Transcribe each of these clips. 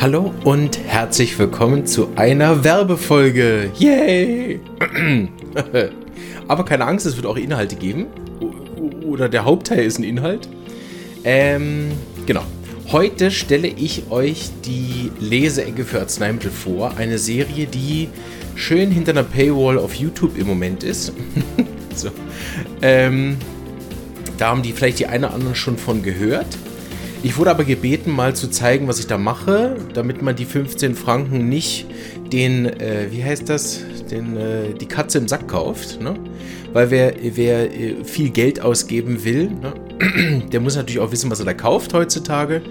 Hallo und herzlich willkommen zu einer Werbefolge. Yay! Aber keine Angst, es wird auch Inhalte geben. Oder der Hauptteil ist ein Inhalt. Ähm, genau. Heute stelle ich euch die Leseecke für Arzneimittel vor. Eine Serie, die schön hinter einer Paywall auf YouTube im Moment ist. so. ähm, da haben die vielleicht die eine oder andere schon von gehört. Ich wurde aber gebeten, mal zu zeigen, was ich da mache, damit man die 15 Franken nicht den, äh, wie heißt das, den, äh, die Katze im Sack kauft. Ne? Weil wer, wer äh, viel Geld ausgeben will, ne? der muss natürlich auch wissen, was er da kauft heutzutage.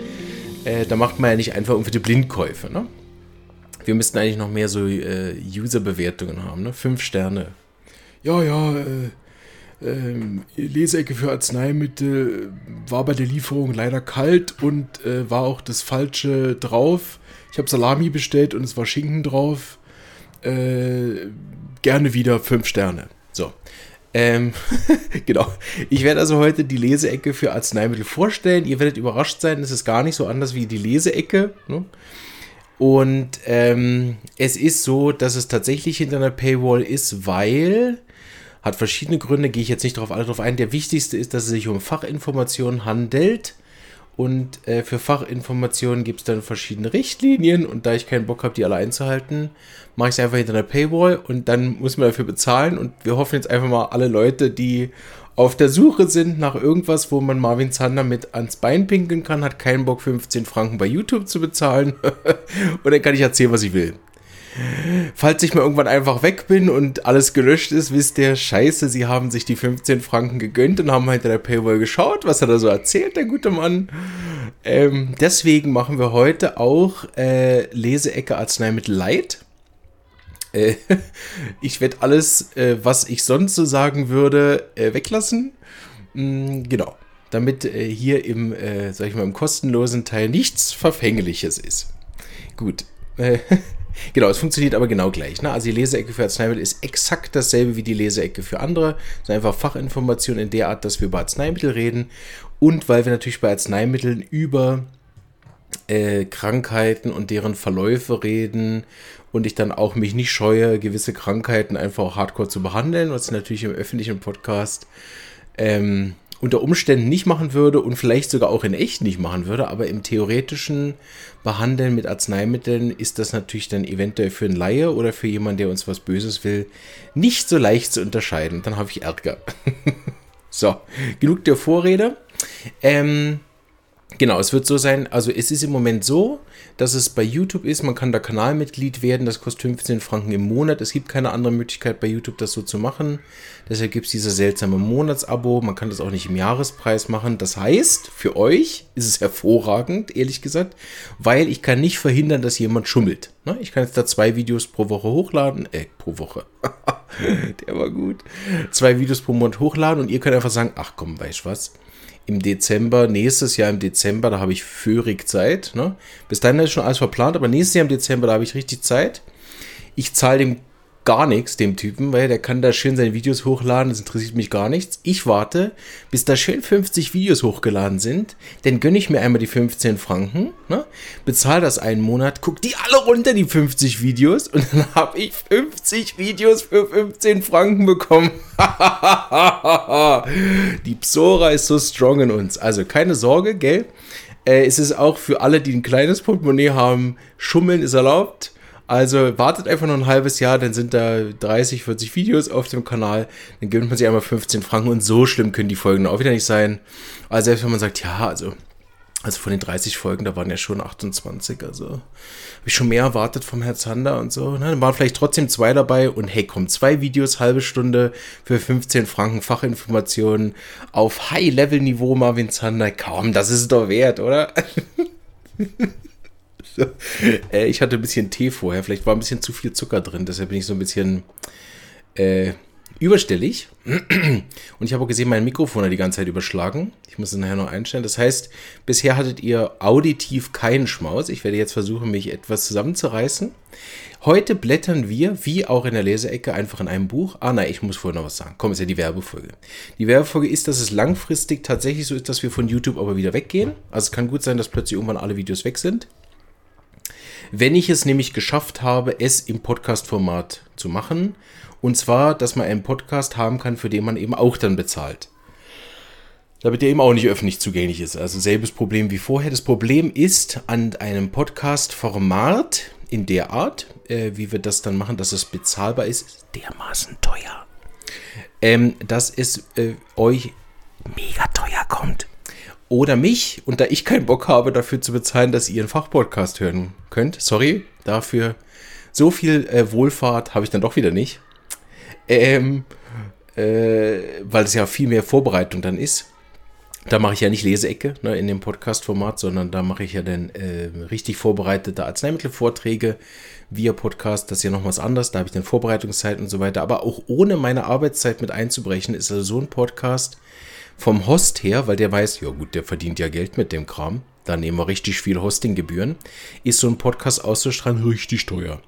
Äh, da macht man ja nicht einfach irgendwelche Blindkäufe. Ne? Wir müssten eigentlich noch mehr so äh, User-Bewertungen haben. Ne? Fünf Sterne. Ja, ja, äh, ähm, Leseecke für Arzneimittel war bei der Lieferung leider kalt und äh, war auch das Falsche drauf. Ich habe Salami bestellt und es war Schinken drauf. Äh, gerne wieder fünf Sterne. So. Ähm, genau. Ich werde also heute die Leseecke für Arzneimittel vorstellen. Ihr werdet überrascht sein, es ist gar nicht so anders wie die Leseecke. Ne? Und ähm, es ist so, dass es tatsächlich hinter einer Paywall ist, weil hat verschiedene Gründe, gehe ich jetzt nicht darauf alle drauf ein. Der wichtigste ist, dass es sich um Fachinformationen handelt. Und äh, für Fachinformationen gibt es dann verschiedene Richtlinien. Und da ich keinen Bock habe, die alle einzuhalten, mache ich es einfach hinter einer Paywall und dann muss man dafür bezahlen. Und wir hoffen jetzt einfach mal alle Leute, die auf der Suche sind nach irgendwas, wo man Marvin Zander mit ans Bein pinkeln kann, hat keinen Bock, 15 Franken bei YouTube zu bezahlen. und dann kann ich erzählen, was ich will. Falls ich mal irgendwann einfach weg bin und alles gelöscht ist, wisst ihr, scheiße, sie haben sich die 15 Franken gegönnt und haben hinter der Paywall geschaut, was er da so erzählt, der gute Mann. Ähm, deswegen machen wir heute auch äh, Leseecke Arzneimittel Light. Äh, ich werde alles, äh, was ich sonst so sagen würde, äh, weglassen. Mm, genau. Damit äh, hier im, äh, sag ich mal, im kostenlosen Teil nichts Verfängliches ist. Gut. Genau, es funktioniert aber genau gleich. Ne? Also die Leseecke für Arzneimittel ist exakt dasselbe wie die Leseecke für andere. Es ist einfach Fachinformation in der Art, dass wir über Arzneimittel reden und weil wir natürlich bei Arzneimitteln über äh, Krankheiten und deren Verläufe reden und ich dann auch mich nicht scheue, gewisse Krankheiten einfach auch hardcore zu behandeln, was ich natürlich im öffentlichen Podcast ähm, unter Umständen nicht machen würde und vielleicht sogar auch in echt nicht machen würde, aber im theoretischen Behandeln mit Arzneimitteln ist das natürlich dann eventuell für einen Laie oder für jemanden, der uns was Böses will, nicht so leicht zu unterscheiden. Dann habe ich Ärger. so, genug der Vorrede. Ähm, Genau, es wird so sein, also es ist im Moment so, dass es bei YouTube ist, man kann da Kanalmitglied werden, das kostet 15 Franken im Monat. Es gibt keine andere Möglichkeit bei YouTube das so zu machen. Deshalb gibt es diese seltsame Monatsabo, man kann das auch nicht im Jahrespreis machen. Das heißt, für euch ist es hervorragend, ehrlich gesagt, weil ich kann nicht verhindern, dass jemand schummelt. Ne? Ich kann jetzt da zwei Videos pro Woche hochladen, äh, pro Woche. Der war gut. Zwei Videos pro Monat hochladen und ihr könnt einfach sagen, ach komm, weißt du was? Im Dezember, nächstes Jahr im Dezember, da habe ich führig Zeit. Ne? Bis dahin ist schon alles verplant, aber nächstes Jahr im Dezember, da habe ich richtig Zeit. Ich zahle dem gar nichts, dem Typen, weil der kann da schön seine Videos hochladen, das interessiert mich gar nichts. Ich warte, bis da schön 50 Videos hochgeladen sind, dann gönne ich mir einmal die 15 Franken, ne? bezahle das einen Monat, guck die alle runter, die 50 Videos, und dann habe ich 50 Videos für 15 Franken bekommen. die Psora ist so strong in uns. Also keine Sorge, gell? Äh, es ist auch für alle, die ein kleines Portemonnaie haben, Schummeln ist erlaubt. Also wartet einfach noch ein halbes Jahr, dann sind da 30, 40 Videos auf dem Kanal. Dann gibt man sich einmal 15 Franken und so schlimm können die Folgen auch wieder nicht sein. Also selbst wenn man sagt, ja, also, also von den 30 Folgen, da waren ja schon 28, also habe ich schon mehr erwartet vom Herr Zander und so. Ne? Dann waren vielleicht trotzdem zwei dabei und hey, komm, zwei Videos, halbe Stunde für 15 Franken Fachinformationen auf High-Level-Niveau Marvin Zander. Kaum, das ist doch wert, oder? äh, ich hatte ein bisschen Tee vorher, vielleicht war ein bisschen zu viel Zucker drin, deshalb bin ich so ein bisschen äh, überstellig. Und ich habe auch gesehen, mein Mikrofon hat die ganze Zeit überschlagen. Ich muss es nachher noch einstellen. Das heißt, bisher hattet ihr auditiv keinen Schmaus. Ich werde jetzt versuchen, mich etwas zusammenzureißen. Heute blättern wir, wie auch in der Leseecke, einfach in einem Buch. Ah, nein, ich muss vorher noch was sagen. Komm, ist ja die Werbefolge. Die Werbefolge ist, dass es langfristig tatsächlich so ist, dass wir von YouTube aber wieder weggehen. Also es kann gut sein, dass plötzlich irgendwann alle Videos weg sind. Wenn ich es nämlich geschafft habe, es im Podcast-Format zu machen. Und zwar, dass man einen Podcast haben kann, für den man eben auch dann bezahlt. Damit der eben auch nicht öffentlich zugänglich ist. Also selbes Problem wie vorher. Das Problem ist an einem Podcast-Format in der Art, äh, wie wir das dann machen, dass es bezahlbar ist, dermaßen teuer. Ähm, dass es äh, euch mega teuer kommt. Oder mich, und da ich keinen Bock habe, dafür zu bezahlen, dass ihr einen Fachpodcast hören könnt. Sorry, dafür so viel äh, Wohlfahrt habe ich dann doch wieder nicht. Ähm, äh, weil es ja viel mehr Vorbereitung dann ist. Da mache ich ja nicht Leseecke ne, in dem Podcast-Format, sondern da mache ich ja dann äh, richtig vorbereitete Arzneimittelvorträge via Podcast. Das ist ja noch was anderes. Da habe ich dann Vorbereitungszeit und so weiter. Aber auch ohne meine Arbeitszeit mit einzubrechen, ist also so ein Podcast vom Host her, weil der weiß, ja gut, der verdient ja Geld mit dem Kram. Da nehmen wir richtig viel Hostinggebühren. Ist so ein Podcast auszustrahlen richtig teuer.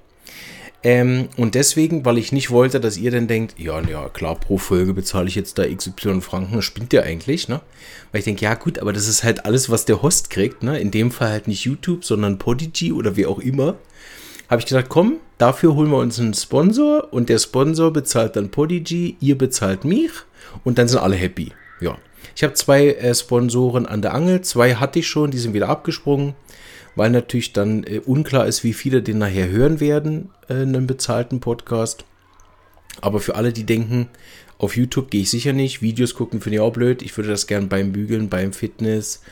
Ähm, und deswegen, weil ich nicht wollte, dass ihr dann denkt, ja, ja, klar, pro Folge bezahle ich jetzt da XY Franken, spinnt ihr eigentlich, ne? Weil ich denke, ja gut, aber das ist halt alles, was der Host kriegt, ne? In dem Fall halt nicht YouTube, sondern Podigy oder wie auch immer. Habe ich gesagt, komm, dafür holen wir uns einen Sponsor und der Sponsor bezahlt dann Podigy, ihr bezahlt mich und dann sind alle happy. Ja. Ich habe zwei äh, Sponsoren an der Angel, zwei hatte ich schon, die sind wieder abgesprungen weil natürlich dann äh, unklar ist, wie viele den nachher hören werden, äh, einen bezahlten Podcast. Aber für alle, die denken, auf YouTube gehe ich sicher nicht, Videos gucken finde ich auch blöd. Ich würde das gern beim Bügeln, beim Fitness,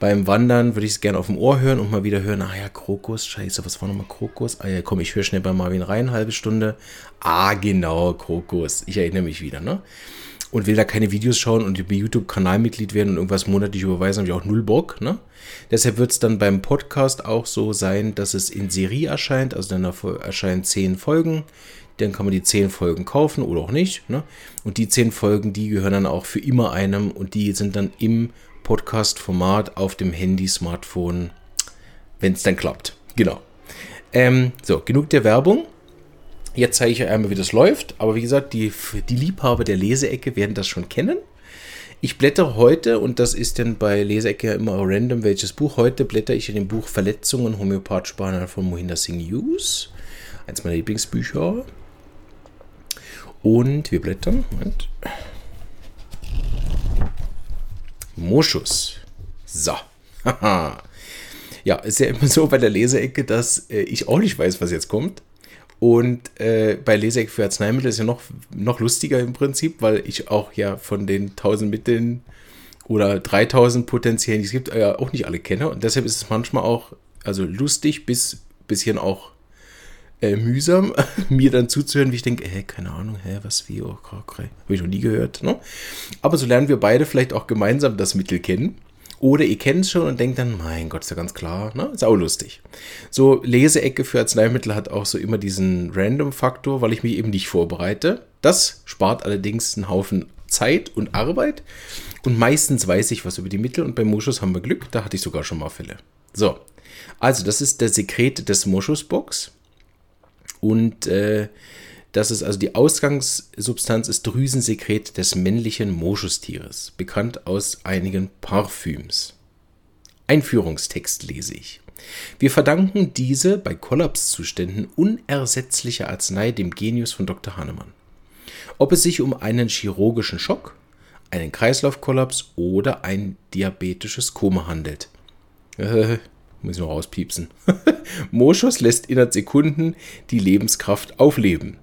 beim Wandern würde ich es gerne auf dem Ohr hören und mal wieder hören, ah ja, Krokus, scheiße, was war nochmal Krokus? Ah ja, komm, ich höre schnell bei Marvin rein, halbe Stunde. Ah, genau, Krokus. Ich erinnere mich wieder, ne? und will da keine Videos schauen und über YouTube Kanalmitglied werden und irgendwas monatlich überweisen, habe ich auch null Bock. Ne? Deshalb wird es dann beim Podcast auch so sein, dass es in Serie erscheint, also dann erscheinen zehn Folgen. Dann kann man die zehn Folgen kaufen oder auch nicht. Ne? Und die zehn Folgen, die gehören dann auch für immer einem und die sind dann im Podcast-Format auf dem Handy, Smartphone, wenn es dann klappt. Genau. Ähm, so, genug der Werbung. Jetzt zeige ich euch einmal, wie das läuft. Aber wie gesagt, die, die Liebhaber der Leseecke werden das schon kennen. Ich blättere heute, und das ist dann bei Leseecke ja immer random, welches Buch. Heute blätter ich in dem Buch Verletzungen homöopathisch behandelt von Mohinder Singh Hughes. Eins meiner Lieblingsbücher. Und wir blättern. Moment. Moschus. So. ja, ist ja immer so bei der Leseecke, dass äh, ich auch nicht weiß, was jetzt kommt. Und äh, bei Lesec für Arzneimittel ist ja noch, noch lustiger im Prinzip, weil ich auch ja von den 1000 Mitteln oder 3000 potenziellen, die es gibt, ja auch nicht alle kenne. Und deshalb ist es manchmal auch, also lustig bis bisschen auch äh, mühsam, mir dann zuzuhören, wie ich denke, äh, keine Ahnung, hä, was, wie, oh, habe ich noch nie gehört. Ne? Aber so lernen wir beide vielleicht auch gemeinsam das Mittel kennen. Oder ihr kennt es schon und denkt dann, mein Gott, ist ja ganz klar, ne? Ist auch lustig. So, Leseecke für Arzneimittel hat auch so immer diesen Random-Faktor, weil ich mich eben nicht vorbereite. Das spart allerdings einen Haufen Zeit und Arbeit. Und meistens weiß ich was über die Mittel und beim Moschus haben wir Glück, da hatte ich sogar schon mal Fälle. So, also das ist der Sekret des Moschusbox. Und äh, das ist also die Ausgangssubstanz ist Drüsensekret des männlichen Moschustieres, bekannt aus einigen Parfüms. Einführungstext lese ich. Wir verdanken diese bei Kollapszuständen unersetzliche Arznei dem Genius von Dr. Hahnemann. Ob es sich um einen chirurgischen Schock, einen Kreislaufkollaps oder ein diabetisches Koma handelt. Äh, muss ich noch rauspiepsen. Moschus lässt innerhalb Sekunden die Lebenskraft aufleben.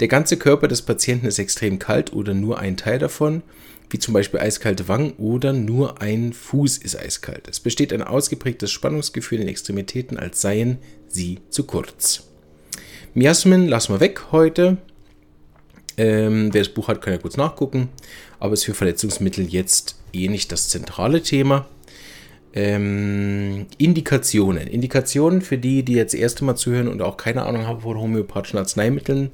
Der ganze Körper des Patienten ist extrem kalt oder nur ein Teil davon, wie zum Beispiel eiskalte Wangen oder nur ein Fuß ist eiskalt. Es besteht ein ausgeprägtes Spannungsgefühl in den Extremitäten, als seien sie zu kurz. Miasmen lassen wir weg heute. Ähm, wer das Buch hat, kann ja kurz nachgucken. Aber ist für Verletzungsmittel jetzt eh nicht das zentrale Thema. Ähm, Indikationen. Indikationen für die, die jetzt das erste Mal zuhören und auch keine Ahnung haben von homöopathischen Arzneimitteln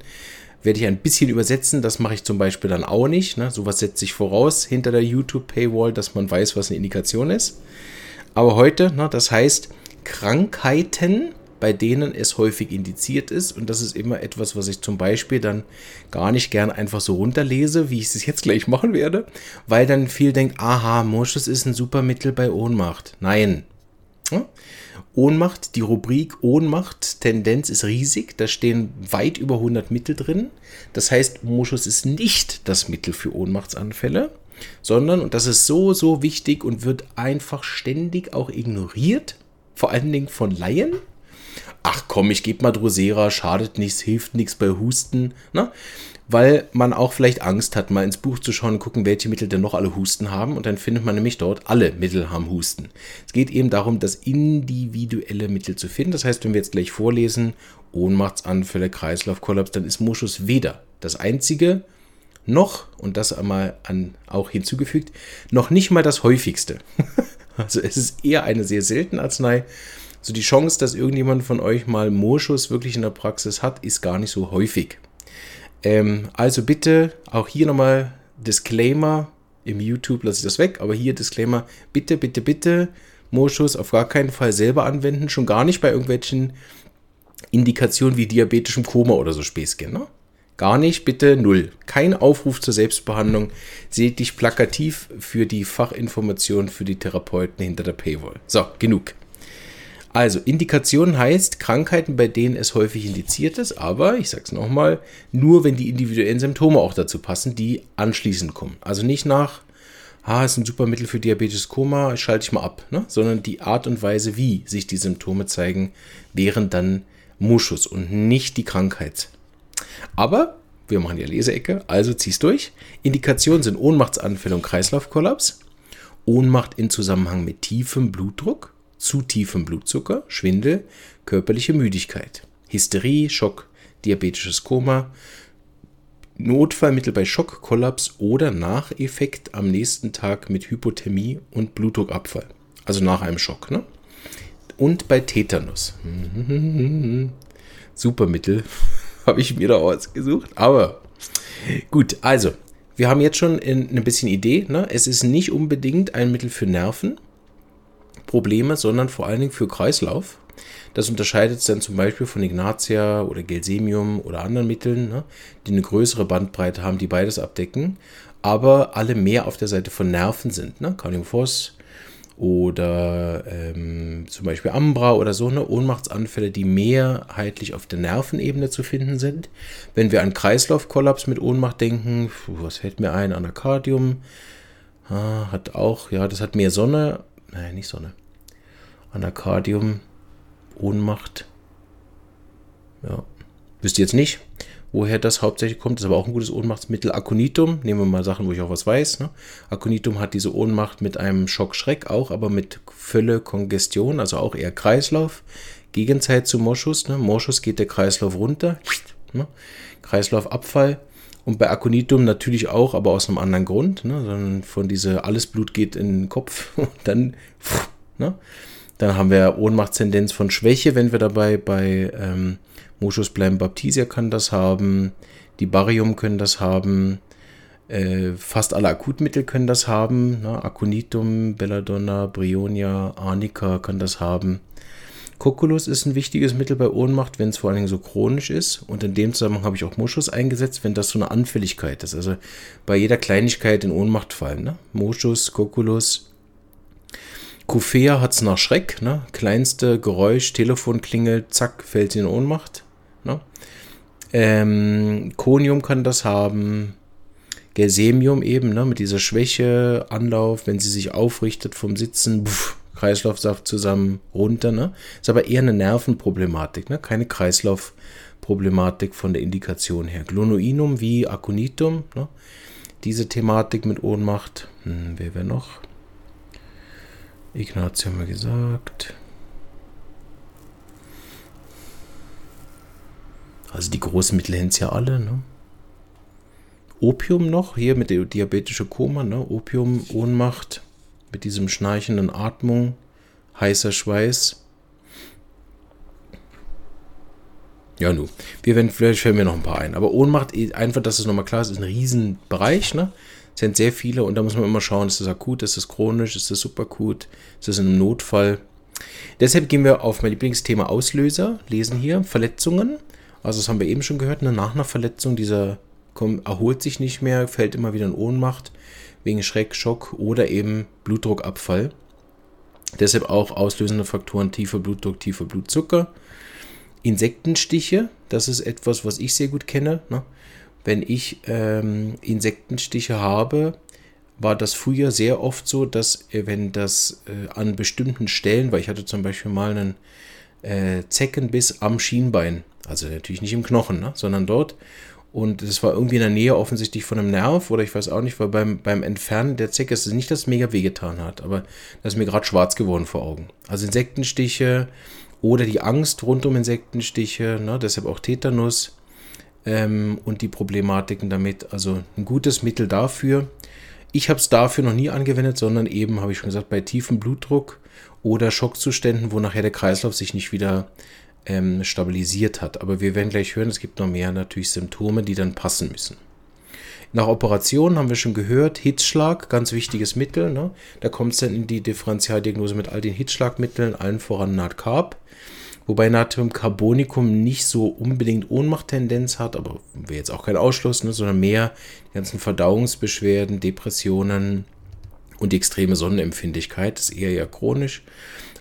werde ich ein bisschen übersetzen. Das mache ich zum Beispiel dann auch nicht. Ne? Sowas setze ich voraus hinter der YouTube-Paywall, dass man weiß, was eine Indikation ist. Aber heute, ne, das heißt Krankheiten, bei denen es häufig indiziert ist. Und das ist immer etwas, was ich zum Beispiel dann gar nicht gern einfach so runterlese, wie ich es jetzt gleich machen werde, weil dann viel denkt, aha, Moschus ist ein super Mittel bei Ohnmacht. Nein. Ohnmacht, die Rubrik Ohnmacht, Tendenz ist riesig. Da stehen weit über 100 Mittel drin. Das heißt, Moschus ist nicht das Mittel für Ohnmachtsanfälle, sondern, und das ist so, so wichtig und wird einfach ständig auch ignoriert, vor allen Dingen von Laien. Ach komm, ich gebe mal Drosera, schadet nichts, hilft nichts bei Husten. Ne? weil man auch vielleicht Angst hat, mal ins Buch zu schauen gucken, welche Mittel denn noch alle Husten haben. Und dann findet man nämlich dort, alle Mittel haben Husten. Es geht eben darum, das individuelle Mittel zu finden. Das heißt, wenn wir jetzt gleich vorlesen, Ohnmachtsanfälle, Kreislaufkollaps, dann ist Moschus weder das einzige noch, und das einmal an, auch hinzugefügt, noch nicht mal das häufigste. also es ist eher eine sehr seltene Arznei. So die Chance, dass irgendjemand von euch mal Moschus wirklich in der Praxis hat, ist gar nicht so häufig. Ähm, also bitte auch hier nochmal Disclaimer. Im YouTube lasse ich das weg, aber hier Disclaimer. Bitte, bitte, bitte Moschus auf gar keinen Fall selber anwenden. Schon gar nicht bei irgendwelchen Indikationen wie diabetischem Koma oder so Späßchen. Ne? Gar nicht, bitte null. Kein Aufruf zur Selbstbehandlung. Seht dich plakativ für die Fachinformation für die Therapeuten hinter der Paywall. So, genug. Also, Indikation heißt Krankheiten, bei denen es häufig indiziert ist, aber ich sage es nochmal, nur wenn die individuellen Symptome auch dazu passen, die anschließend kommen. Also nicht nach, ah, ist ein super Mittel für Diabetes Koma, schalte ich mal ab, ne? sondern die Art und Weise, wie sich die Symptome zeigen, wären dann Muschus und nicht die Krankheit. Aber wir machen ja Leseecke, also zieh's durch. Indikationen sind Ohnmachtsanfälle und Kreislaufkollaps, Ohnmacht in Zusammenhang mit tiefem Blutdruck, zu tiefem Blutzucker, Schwindel, körperliche Müdigkeit, Hysterie, Schock, diabetisches Koma, Notfallmittel bei Schock, Kollaps oder Nacheffekt am nächsten Tag mit Hypothermie und Blutdruckabfall. Also nach einem Schock. Ne? Und bei Tetanus. Supermittel habe ich mir da ausgesucht. Aber gut, also wir haben jetzt schon ein bisschen Idee. Ne? Es ist nicht unbedingt ein Mittel für Nerven. Probleme, sondern vor allen Dingen für Kreislauf. Das unterscheidet es dann zum Beispiel von Ignatia oder Gelsemium oder anderen Mitteln, ne, die eine größere Bandbreite haben, die beides abdecken, aber alle mehr auf der Seite von Nerven sind. Ne? Carniphos oder ähm, zum Beispiel Ambra oder so, eine Ohnmachtsanfälle, die mehrheitlich auf der Nervenebene zu finden sind. Wenn wir an Kreislaufkollaps mit Ohnmacht denken, was fällt mir ein? Anacardium ah, hat auch, ja, das hat mehr Sonne, nein, nicht Sonne, Anacardium, Ohnmacht. Ja, ihr jetzt nicht, woher das hauptsächlich kommt. Das ist aber auch ein gutes Ohnmachtsmittel. Aconitum, nehmen wir mal Sachen, wo ich auch was weiß. Ne? Aconitum hat diese Ohnmacht mit einem Schockschreck auch, aber mit Fülle, Kongestion, also auch eher Kreislauf. Gegenzeit zu Moschus. Ne? Moschus geht der Kreislauf runter. Ne? Kreislaufabfall. Und bei Aconitum natürlich auch, aber aus einem anderen Grund. Ne? Sondern von diese, alles Blut geht in den Kopf und dann. Ne? Dann haben wir Ohnmachtstendenz von Schwäche, wenn wir dabei bei ähm, Moschus bleiben. Baptisia kann das haben, die Barium können das haben, äh, fast alle Akutmittel können das haben. Ne? Aconitum, Belladonna, Brionia, Arnica kann das haben. Kokulus ist ein wichtiges Mittel bei Ohnmacht, wenn es vor allen Dingen so chronisch ist. Und in dem Zusammenhang habe ich auch Moschus eingesetzt, wenn das so eine Anfälligkeit ist. Also bei jeder Kleinigkeit in Ohnmacht fallen. Ne? Moschus, Kokulus, Kufea hat es nach Schreck, ne? Kleinste Geräusch, Telefon klingelt, zack, fällt sie in Ohnmacht. Ne? Ähm, Konium kann das haben. Gersemium eben, ne? Mit dieser Schwäche, Anlauf, wenn sie sich aufrichtet vom Sitzen, pff, Kreislaufsaft zusammen runter, ne? Ist aber eher eine Nervenproblematik, ne? Keine Kreislaufproblematik von der Indikation her. Glonoinum wie Aconitum, ne? Diese Thematik mit Ohnmacht. Hm, wer wäre noch? Ignaz haben wir gesagt. Also die großen Mittel haben ja alle, ne? Opium noch, hier mit der diabetische Koma, ne? Opium, Ohnmacht, mit diesem schnarchenden Atmung, heißer Schweiß. Ja, nu. Wir werden, vielleicht fällen mir noch ein paar ein. Aber Ohnmacht, einfach, dass es nochmal klar ist, ist ein Riesenbereich, ne? Sind sehr viele und da muss man immer schauen, ist das akut, ist das chronisch, ist das superakut, ist das in einem Notfall. Deshalb gehen wir auf mein Lieblingsthema Auslöser, lesen hier Verletzungen. Also das haben wir eben schon gehört, ne? nach einer Verletzung, dieser kommt, erholt sich nicht mehr, fällt immer wieder in Ohnmacht wegen Schreck, Schock oder eben Blutdruckabfall. Deshalb auch auslösende Faktoren tiefer Blutdruck, tiefer Blutzucker. Insektenstiche, das ist etwas, was ich sehr gut kenne. Ne? Wenn ich ähm, Insektenstiche habe, war das früher sehr oft so, dass äh, wenn das äh, an bestimmten Stellen, weil ich hatte zum Beispiel mal einen äh, Zeckenbiss am Schienbein, also natürlich nicht im Knochen, ne, sondern dort. Und es war irgendwie in der Nähe offensichtlich von einem Nerv oder ich weiß auch nicht, weil beim, beim Entfernen der Zecke ist es nicht, dass es mega wehgetan hat, aber das ist mir gerade schwarz geworden vor Augen. Also Insektenstiche oder die Angst rund um Insektenstiche, ne, deshalb auch Tetanus ähm, und die Problematiken damit. Also ein gutes Mittel dafür. Ich habe es dafür noch nie angewendet, sondern eben, habe ich schon gesagt, bei tiefem Blutdruck oder Schockzuständen, wo nachher der Kreislauf sich nicht wieder ähm, stabilisiert hat. Aber wir werden gleich hören, es gibt noch mehr natürlich Symptome, die dann passen müssen. Nach Operationen haben wir schon gehört, Hitzschlag, ganz wichtiges Mittel. Ne? Da kommt es dann in die Differentialdiagnose mit all den Hitzschlagmitteln, allen voran NADCARB. Wobei Natriumcarbonicum nicht so unbedingt Ohnmachttendenz hat, aber wäre jetzt auch kein Ausschluss, ne? sondern mehr die ganzen Verdauungsbeschwerden, Depressionen und die extreme Sonnenempfindlichkeit. Das ist eher ja chronisch.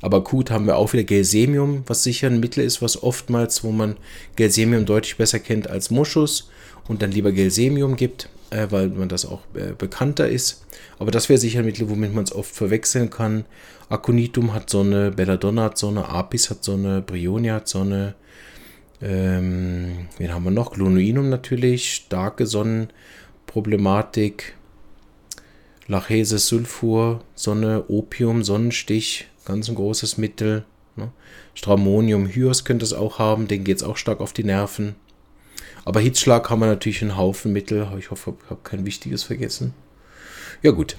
Aber akut haben wir auch wieder Gelsemium, was sicher ein Mittel ist, was oftmals, wo man Gelsemium deutlich besser kennt als Moschus und dann lieber Gelsemium gibt, äh, weil man das auch äh, bekannter ist. Aber das wäre sicher ein Mittel, womit man es oft verwechseln kann. Aconitum hat so eine, Belladonna hat so eine, Apis hat so eine, Brionia hat so eine, ähm, wen haben wir noch? Glonuinum natürlich, starke Sonnenproblematik. Lachese, Sulfur, Sonne, Opium, Sonnenstich, ganz ein großes Mittel. Ne? Stramonium, Hyos könnte es auch haben, den geht es auch stark auf die Nerven. Aber Hitzschlag haben wir natürlich einen Haufen Mittel. Ich hoffe, ich habe kein wichtiges vergessen. Ja gut,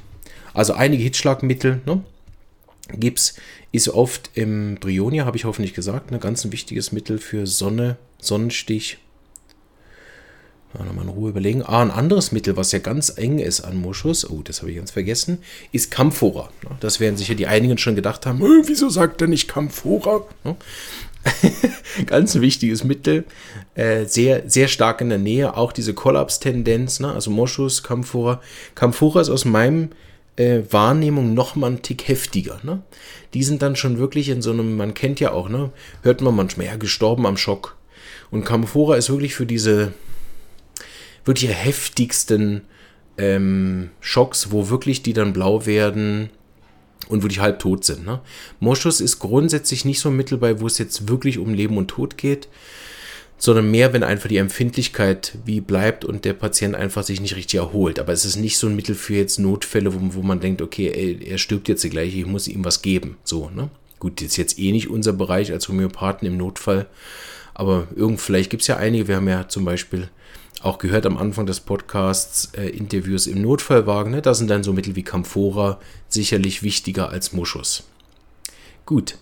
also einige Hitzschlagmittel. Ne? Gips ist oft im Brionia, habe ich hoffentlich gesagt, ein ganz ein wichtiges Mittel für Sonne, Sonnenstich, ja, nochmal in Ruhe überlegen. Ah, ein anderes Mittel, was ja ganz eng ist an Moschus, oh, das habe ich ganz vergessen, ist Camphora. Das werden sicher die einigen schon gedacht haben, äh, wieso sagt er nicht Camphora? ganz wichtiges Mittel, äh, sehr, sehr stark in der Nähe, auch diese Kollapstendenz, ne? also Moschus, Camphora. Camphora ist aus meinem äh, Wahrnehmung noch mal einen Tick heftiger. Ne? Die sind dann schon wirklich in so einem, man kennt ja auch, ne? hört man manchmal, ja, gestorben am Schock. Und Camphora ist wirklich für diese wirklich heftigsten ähm, Schocks, wo wirklich die dann blau werden und wirklich halb tot sind. Ne? Moschus ist grundsätzlich nicht so ein Mittel bei, wo es jetzt wirklich um Leben und Tod geht, sondern mehr, wenn einfach die Empfindlichkeit wie bleibt und der Patient einfach sich nicht richtig erholt. Aber es ist nicht so ein Mittel für jetzt Notfälle, wo, wo man denkt, okay, ey, er stirbt jetzt gleich, ich muss ihm was geben. So, ne? Gut, ist jetzt eh nicht unser Bereich als Homöopathen im Notfall, aber irgend, vielleicht gibt es ja einige, wir haben ja zum Beispiel auch gehört am Anfang des Podcasts äh, Interviews im Notfallwagen. Ne? Da sind dann so Mittel wie Camphora sicherlich wichtiger als Moschus. Gut.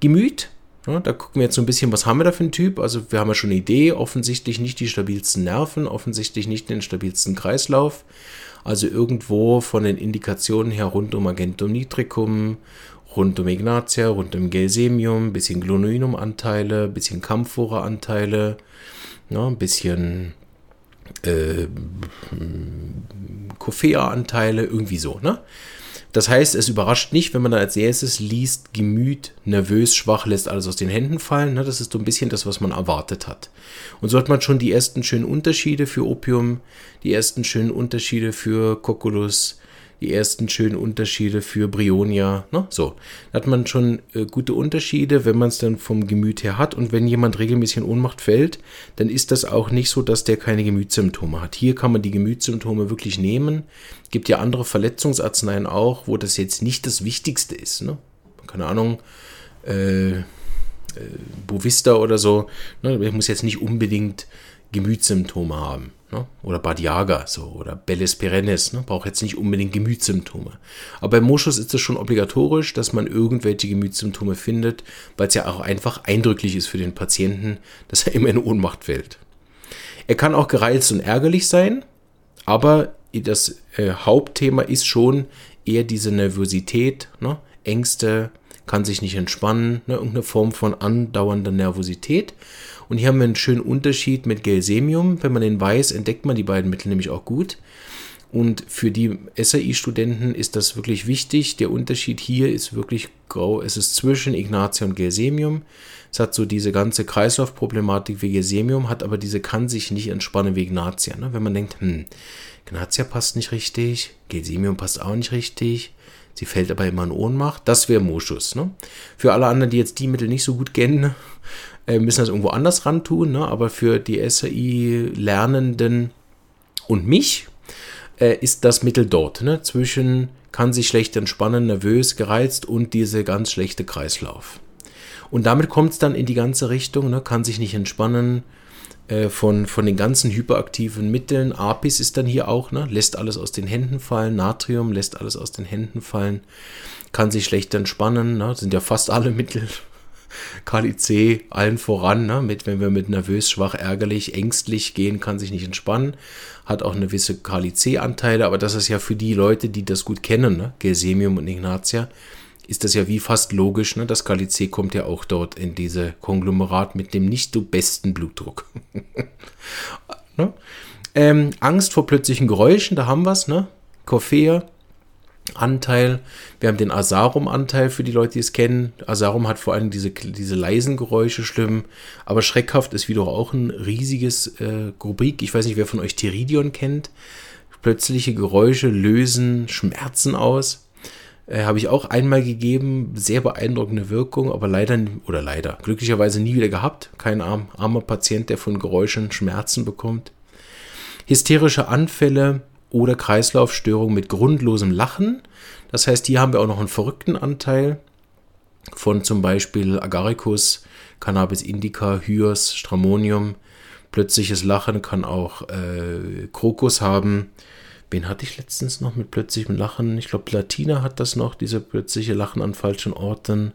Gemüt. Ja, da gucken wir jetzt so ein bisschen, was haben wir da für einen Typ? Also wir haben ja schon eine Idee, offensichtlich nicht die stabilsten Nerven, offensichtlich nicht den stabilsten Kreislauf. Also irgendwo von den Indikationen her rund um Agentum nitricum, rund um Ignatia, rund um Gelsemium, bisschen Glonuinum-Anteile, bisschen Camphora-Anteile, ja, ein bisschen äh, Koffea-Anteile, irgendwie so, ne? Das heißt, es überrascht nicht, wenn man dann als erstes liest, Gemüt, nervös, schwach, lässt alles aus den Händen fallen. Ne? Das ist so ein bisschen das, was man erwartet hat. Und so hat man schon die ersten schönen Unterschiede für Opium, die ersten schönen Unterschiede für Cocculus, die ersten schönen Unterschiede für Brionia. Ne? So, da hat man schon äh, gute Unterschiede, wenn man es dann vom Gemüt her hat. Und wenn jemand regelmäßig in Ohnmacht fällt, dann ist das auch nicht so, dass der keine Gemütssymptome hat. Hier kann man die Gemütssymptome wirklich nehmen. Gibt ja andere Verletzungsarzneien auch, wo das jetzt nicht das Wichtigste ist. Ne? Keine Ahnung. Äh, äh, Bovista oder so. Ne? Ich muss jetzt nicht unbedingt Gemütssymptome haben. Ne? Oder Badiaga so, oder Belles Perennis. Ne? Braucht jetzt nicht unbedingt Gemütssymptome. Aber bei Moschus ist es schon obligatorisch, dass man irgendwelche Gemütssymptome findet, weil es ja auch einfach eindrücklich ist für den Patienten, dass er immer in Ohnmacht fällt. Er kann auch gereizt und ärgerlich sein, aber das äh, Hauptthema ist schon eher diese Nervosität, ne? Ängste, kann sich nicht entspannen, ne? irgendeine Form von andauernder Nervosität. Und hier haben wir einen schönen Unterschied mit Gelsemium. Wenn man den weiß, entdeckt man die beiden Mittel nämlich auch gut. Und für die SAI-Studenten ist das wirklich wichtig. Der Unterschied hier ist wirklich grau. Es ist zwischen Ignatia und Gelsemium. Es hat so diese ganze Kreislaufproblematik wie Gelsemium, hat aber diese kann sich nicht entspannen wie Ignatia. Ne? Wenn man denkt, hm, Ignatia passt nicht richtig, Gelsemium passt auch nicht richtig, sie fällt aber immer in Ohnmacht, das wäre Moschus. Ne? Für alle anderen, die jetzt die Mittel nicht so gut kennen, äh, müssen das irgendwo anders ran tun. Ne? Aber für die SAI-Lernenden und mich äh, ist das Mittel dort. Ne? Zwischen kann sich schlecht entspannen, nervös, gereizt und diese ganz schlechte Kreislauf. Und damit kommt es dann in die ganze Richtung, ne? kann sich nicht entspannen, äh, von, von den ganzen hyperaktiven Mitteln. Apis ist dann hier auch, ne? lässt alles aus den Händen fallen. Natrium lässt alles aus den Händen fallen. Kann sich schlecht entspannen. Ne? Sind ja fast alle Mittel. KaliC allen voran, ne? mit, wenn wir mit nervös, schwach, ärgerlich, ängstlich gehen, kann sich nicht entspannen. Hat auch eine gewisse KaliC-Anteile, aber das ist ja für die Leute, die das gut kennen, ne? Gesemium und Ignatia, ist das ja wie fast logisch. Ne? Das KaliC kommt ja auch dort in diese Konglomerat mit dem nicht so besten Blutdruck. ne? ähm, Angst vor plötzlichen Geräuschen, da haben wir es. Ne? Coffea, Anteil. Wir haben den Asarum-Anteil für die Leute, die es kennen. Asarum hat vor allem diese, diese leisen Geräusche schlimm, aber schreckhaft ist wieder auch ein riesiges äh, Rubrik. Ich weiß nicht, wer von euch Tiridion kennt. Plötzliche Geräusche lösen Schmerzen aus. Äh, Habe ich auch einmal gegeben. Sehr beeindruckende Wirkung, aber leider, oder leider, glücklicherweise nie wieder gehabt. Kein arm, armer Patient, der von Geräuschen Schmerzen bekommt. Hysterische Anfälle oder Kreislaufstörungen mit grundlosem Lachen. Das heißt, hier haben wir auch noch einen verrückten Anteil von zum Beispiel Agaricus, Cannabis indica, Hyos, Stramonium. Plötzliches Lachen kann auch äh, Krokus haben. Wen hatte ich letztens noch mit plötzlichem Lachen? Ich glaube, Platina hat das noch, diese plötzliche Lachen an falschen Orten.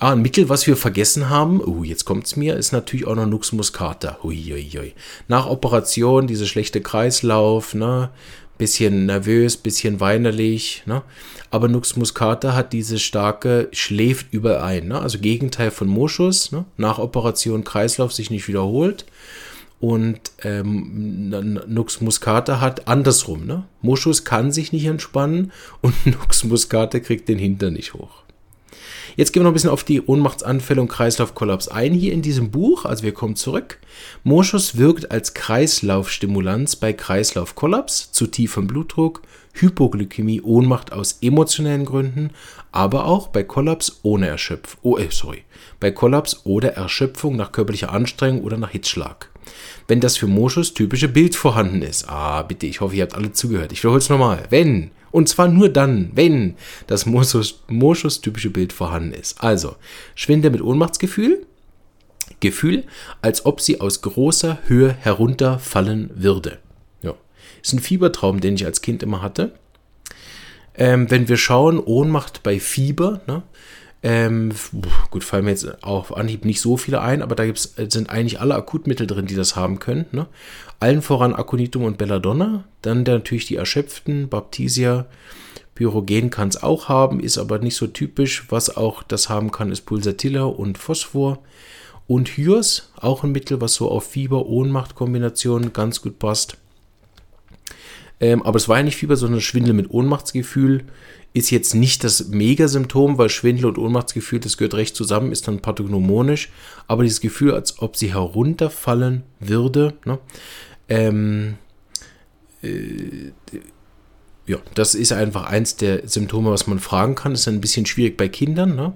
Ah, ein Mittel, was wir vergessen haben, uh, jetzt kommt es mir, ist natürlich auch noch Nux muscata. Huiuiui. Nach Operation, dieser schlechte Kreislauf, ne? Bisschen nervös, bisschen weinerlich, ne? Aber Nux muscata hat diese starke, schläft überein, ne? Also Gegenteil von Moschus, ne? Nach Operation Kreislauf sich nicht wiederholt und ähm, Nux muscata hat andersrum. Ne? Moschus kann sich nicht entspannen und Nux muscata kriegt den Hintern nicht hoch. Jetzt gehen wir noch ein bisschen auf die Ohnmachtsanfälle und Kreislaufkollaps ein hier in diesem Buch. Also wir kommen zurück. Moschus wirkt als Kreislaufstimulanz bei Kreislaufkollaps, zu tiefem Blutdruck, Hypoglykämie, Ohnmacht aus emotionellen Gründen, aber auch bei Kollaps ohne Erschöpfung. Oh, äh, sorry. Bei Kollaps oder Erschöpfung nach körperlicher Anstrengung oder nach Hitzschlag wenn das für Moschus typische Bild vorhanden ist. Ah, bitte, ich hoffe, ihr habt alle zugehört. Ich wiederhole es nochmal. Wenn, und zwar nur dann, wenn das Moschus, typische Bild vorhanden ist. Also, Schwinde mit Ohnmachtsgefühl, Gefühl, als ob sie aus großer Höhe herunterfallen würde. Ja. Ist ein Fiebertraum, den ich als Kind immer hatte. Ähm, wenn wir schauen, Ohnmacht bei Fieber, ne, ähm, gut, fallen mir jetzt auf Anhieb nicht so viele ein, aber da gibt's, äh, sind eigentlich alle Akutmittel drin, die das haben können. Ne? Allen voran Aconitum und Belladonna. Dann natürlich die erschöpften, Baptisia. Pyrogen kann es auch haben, ist aber nicht so typisch. Was auch das haben kann, ist Pulsatilla und Phosphor. Und Hyos, auch ein Mittel, was so auf Fieber-Ohnmacht-Kombinationen ganz gut passt. Ähm, aber es war ja nicht Fieber, sondern Schwindel mit Ohnmachtsgefühl ist jetzt nicht das Megasymptom, weil Schwindel und Ohnmachtsgefühl, das gehört recht zusammen, ist dann pathognomonisch, aber dieses Gefühl, als ob sie herunterfallen würde, ne? ähm, äh, ja, das ist einfach eins der Symptome, was man fragen kann. Ist ein bisschen schwierig bei Kindern, ne?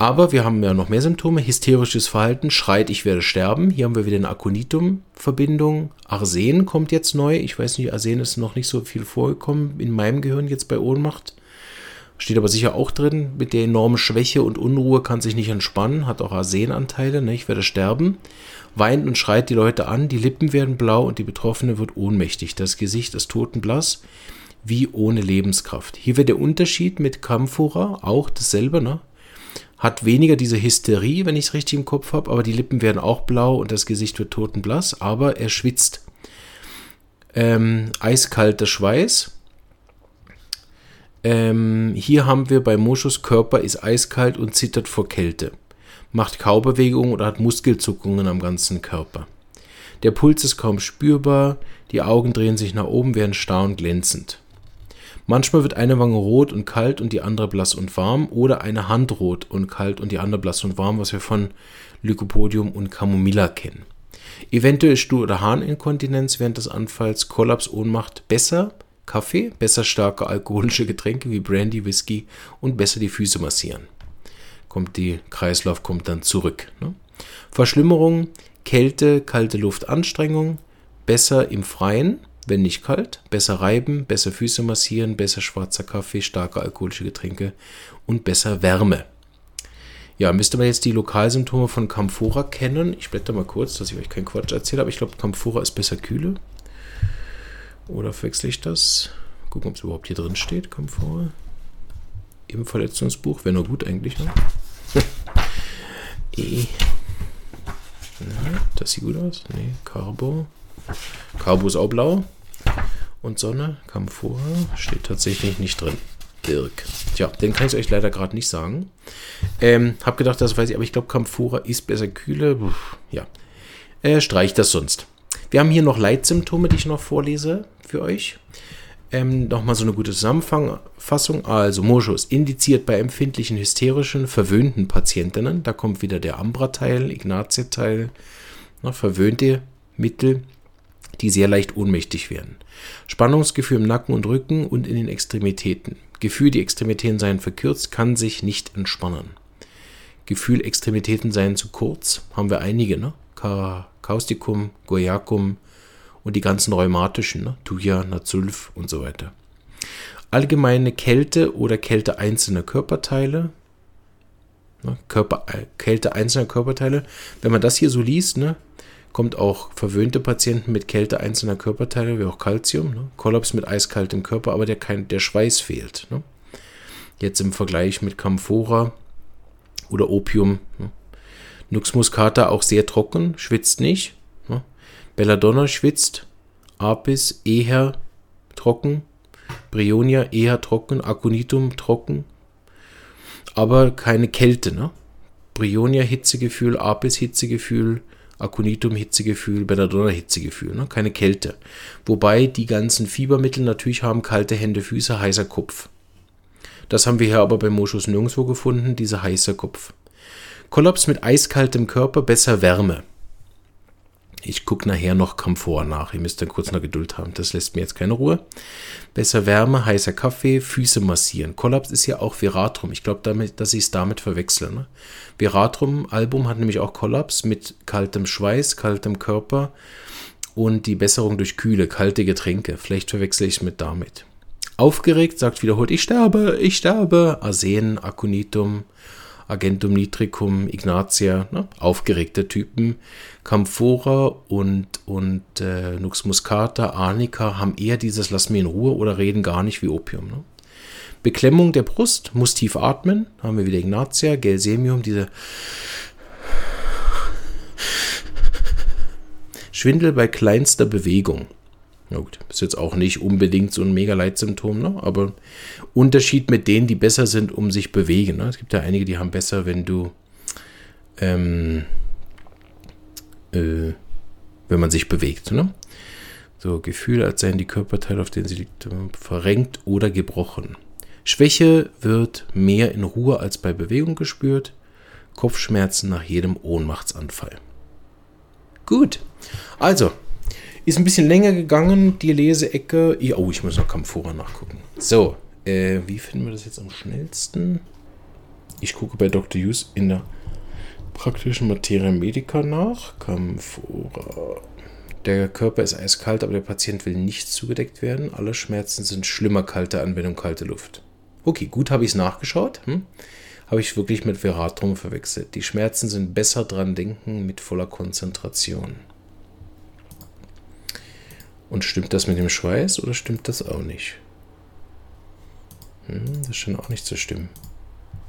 Aber wir haben ja noch mehr Symptome. Hysterisches Verhalten, schreit, ich werde sterben. Hier haben wir wieder eine Aconitum-Verbindung. Arsen kommt jetzt neu. Ich weiß nicht, Arsen ist noch nicht so viel vorgekommen in meinem Gehirn jetzt bei Ohnmacht. Steht aber sicher auch drin. Mit der enormen Schwäche und Unruhe kann sich nicht entspannen. Hat auch Arsenanteile. Ne? Ich werde sterben. Weint und schreit die Leute an. Die Lippen werden blau und die Betroffene wird ohnmächtig. Das Gesicht ist totenblass wie ohne Lebenskraft. Hier wird der Unterschied mit Camphora auch dasselbe, ne? Hat weniger diese Hysterie, wenn ich es richtig im Kopf habe, aber die Lippen werden auch blau und das Gesicht wird totenblass, aber er schwitzt. Ähm, eiskalter Schweiß. Ähm, hier haben wir bei Moschus Körper ist eiskalt und zittert vor Kälte. Macht Kaubewegungen oder hat Muskelzuckungen am ganzen Körper. Der Puls ist kaum spürbar, die Augen drehen sich nach oben, werden starr und glänzend. Manchmal wird eine Wange rot und kalt und die andere blass und warm oder eine Hand rot und kalt und die andere blass und warm, was wir von Lycopodium und Camomilla kennen. Eventuell Stuhl- oder Harninkontinenz während des Anfalls, Kollaps, Ohnmacht, besser Kaffee, besser starke alkoholische Getränke wie Brandy, Whisky und besser die Füße massieren. Kommt die Kreislauf kommt dann zurück. Ne? Verschlimmerung, Kälte, kalte Luft, Anstrengung, besser im Freien, wenn nicht kalt, besser reiben, besser Füße massieren, besser schwarzer Kaffee, starke alkoholische Getränke und besser Wärme. Ja, müsste man jetzt die Lokalsymptome von Camphora kennen. Ich blätter mal kurz, dass ich euch keinen Quatsch erzähle, aber ich glaube, Camphora ist besser Kühle. Oder verwechsel ich das? Gucken, ob es überhaupt hier drin steht, Camphora. Im Verletzungsbuch, wäre nur gut eigentlich. Ne? e. Nee, das sieht gut aus. Nee, Carbo. Carbo ist auch blau. Und Sonne, Camphora, steht tatsächlich nicht drin. Dirk. Tja, den kann ich euch leider gerade nicht sagen. Ähm, hab gedacht, das weiß ich, aber ich glaube, Camphora ist besser kühle. Ja. Äh, streicht das sonst. Wir haben hier noch Leitsymptome, die ich noch vorlese für euch. Ähm, Nochmal so eine gute Zusammenfassung. Also, Moschus indiziert bei empfindlichen, hysterischen, verwöhnten Patientinnen. Da kommt wieder der Ambra-Teil, Ignatia-Teil. Verwöhnte Mittel, die sehr leicht ohnmächtig werden. Spannungsgefühl im Nacken und Rücken und in den Extremitäten. Gefühl, die Extremitäten seien verkürzt, kann sich nicht entspannen. Gefühl, Extremitäten seien zu kurz, haben wir einige, ne? Kaustikum, Goiacum und die ganzen rheumatischen, ne? Tuya, Nazulf und so weiter. Allgemeine Kälte oder Kälte einzelner Körperteile, ne? Körper, äh, Kälte einzelner Körperteile. Wenn man das hier so liest, ne? Kommt auch verwöhnte Patienten mit Kälte einzelner Körperteile, wie auch Calcium, ne? Kollaps mit eiskaltem Körper, aber der, kein, der Schweiß fehlt. Ne? Jetzt im Vergleich mit Camphora oder Opium. Ne? Nux muscata auch sehr trocken, schwitzt nicht. Ne? Belladonna schwitzt, Apis eher trocken, Brionia eher trocken, Aconitum trocken, aber keine Kälte. Ne? Brionia Hitzegefühl, Apis Hitzegefühl, Aconitum Hitzegefühl, Belladonna Hitzegefühl, ne? keine Kälte. Wobei die ganzen Fiebermittel natürlich haben kalte Hände, Füße, heißer Kopf. Das haben wir hier aber bei Moschus nirgendwo gefunden, dieser heiße Kopf. Kollaps mit eiskaltem Körper, besser Wärme. Ich gucke nachher noch Komfort nach. Ihr müsst dann kurz noch Geduld haben. Das lässt mir jetzt keine Ruhe. Besser Wärme, heißer Kaffee, Füße massieren. Kollaps ist ja auch Viratrum. Ich glaube, dass ich es damit verwechsle. Ne? Viratrum-Album hat nämlich auch Kollaps mit kaltem Schweiß, kaltem Körper und die Besserung durch kühle, kalte Getränke. Vielleicht verwechsle ich es mit damit. Aufgeregt sagt wiederholt, ich sterbe, ich sterbe. Arsen, Aconitum, Agentum nitricum, Ignatia, ne? aufgeregte Typen. Camphora und, und äh, Nux muscata, Arnica haben eher dieses Lass mir in Ruhe oder reden gar nicht wie Opium. Ne? Beklemmung der Brust, muss tief atmen, haben wir wieder Ignatia, Gelsemium, diese Schwindel bei kleinster Bewegung. Na gut, ist jetzt auch nicht unbedingt so ein mega Leitsymptom, ne? aber Unterschied mit denen, die besser sind, um sich bewegen. Ne? Es gibt ja einige, die haben besser, wenn du, ähm, äh, wenn man sich bewegt. Ne? So, Gefühle, als seien die Körperteile, auf denen sie liegt, verrenkt oder gebrochen. Schwäche wird mehr in Ruhe als bei Bewegung gespürt. Kopfschmerzen nach jedem Ohnmachtsanfall. Gut, also ist ein bisschen länger gegangen, die Leseecke. Oh, ich muss noch Camphora nachgucken. So, äh, wie finden wir das jetzt am schnellsten? Ich gucke bei Dr. Hughes in der praktischen Materia Medica nach. Camphora. Der Körper ist eiskalt, aber der Patient will nicht zugedeckt werden. Alle Schmerzen sind schlimmer kalte Anwendung, kalte Luft. Okay, gut habe ich es nachgeschaut. Hm? Habe ich wirklich mit Veratrum verwechselt. Die Schmerzen sind besser dran denken mit voller Konzentration. Und stimmt das mit dem Schweiß oder stimmt das auch nicht? Hm, das scheint auch nicht zu stimmen.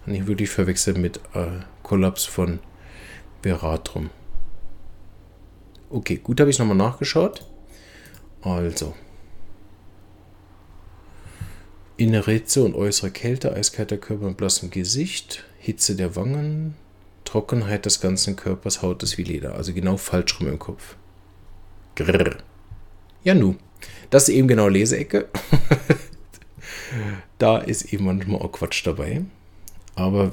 Und ich wirklich verwechselt mit äh, Kollaps von Veratrum. Okay, gut, habe ich nochmal nachgeschaut. Also. Innere Hitze und äußere Kälte, eiskalter Körper und blassem Gesicht, Hitze der Wangen, Trockenheit des ganzen Körpers, Haut ist wie Leder. Also genau falsch rum im Kopf. Grrr. Ja, nu. Das ist eben genau Leseecke. da ist eben manchmal auch Quatsch dabei. Aber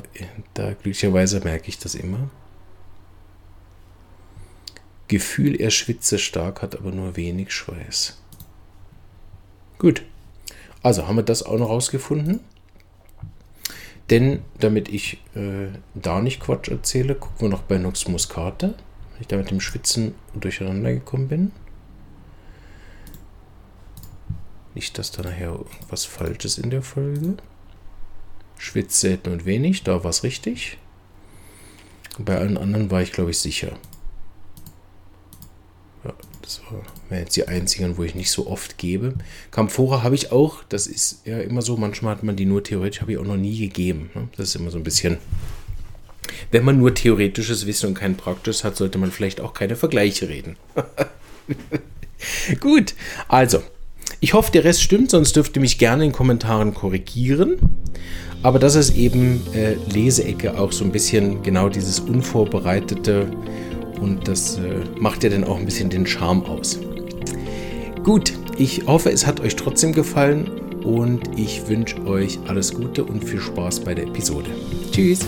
da glücklicherweise merke ich das immer. Gefühl, er schwitze stark, hat aber nur wenig Schweiß. Gut. Also haben wir das auch noch rausgefunden. Denn damit ich äh, da nicht Quatsch erzähle, gucken wir noch bei Nox Muscata. Wenn ich da mit dem Schwitzen durcheinander gekommen bin. Nicht, dass da nachher irgendwas Falsches in der Folge. Schwitzt selten und wenig, da war es richtig. Bei allen anderen war ich, glaube ich, sicher. Ja, das war jetzt die einzigen, wo ich nicht so oft gebe. Camphora habe ich auch, das ist ja immer so, manchmal hat man die nur theoretisch, habe ich auch noch nie gegeben. Ne? Das ist immer so ein bisschen, wenn man nur theoretisches Wissen und kein praktisches hat, sollte man vielleicht auch keine Vergleiche reden. Gut, also ich hoffe, der Rest stimmt, sonst dürft ihr mich gerne in den Kommentaren korrigieren. Aber das ist eben äh, Leseecke auch so ein bisschen genau dieses Unvorbereitete und das äh, macht ja dann auch ein bisschen den Charme aus. Gut, ich hoffe, es hat euch trotzdem gefallen und ich wünsche euch alles Gute und viel Spaß bei der Episode. Tschüss!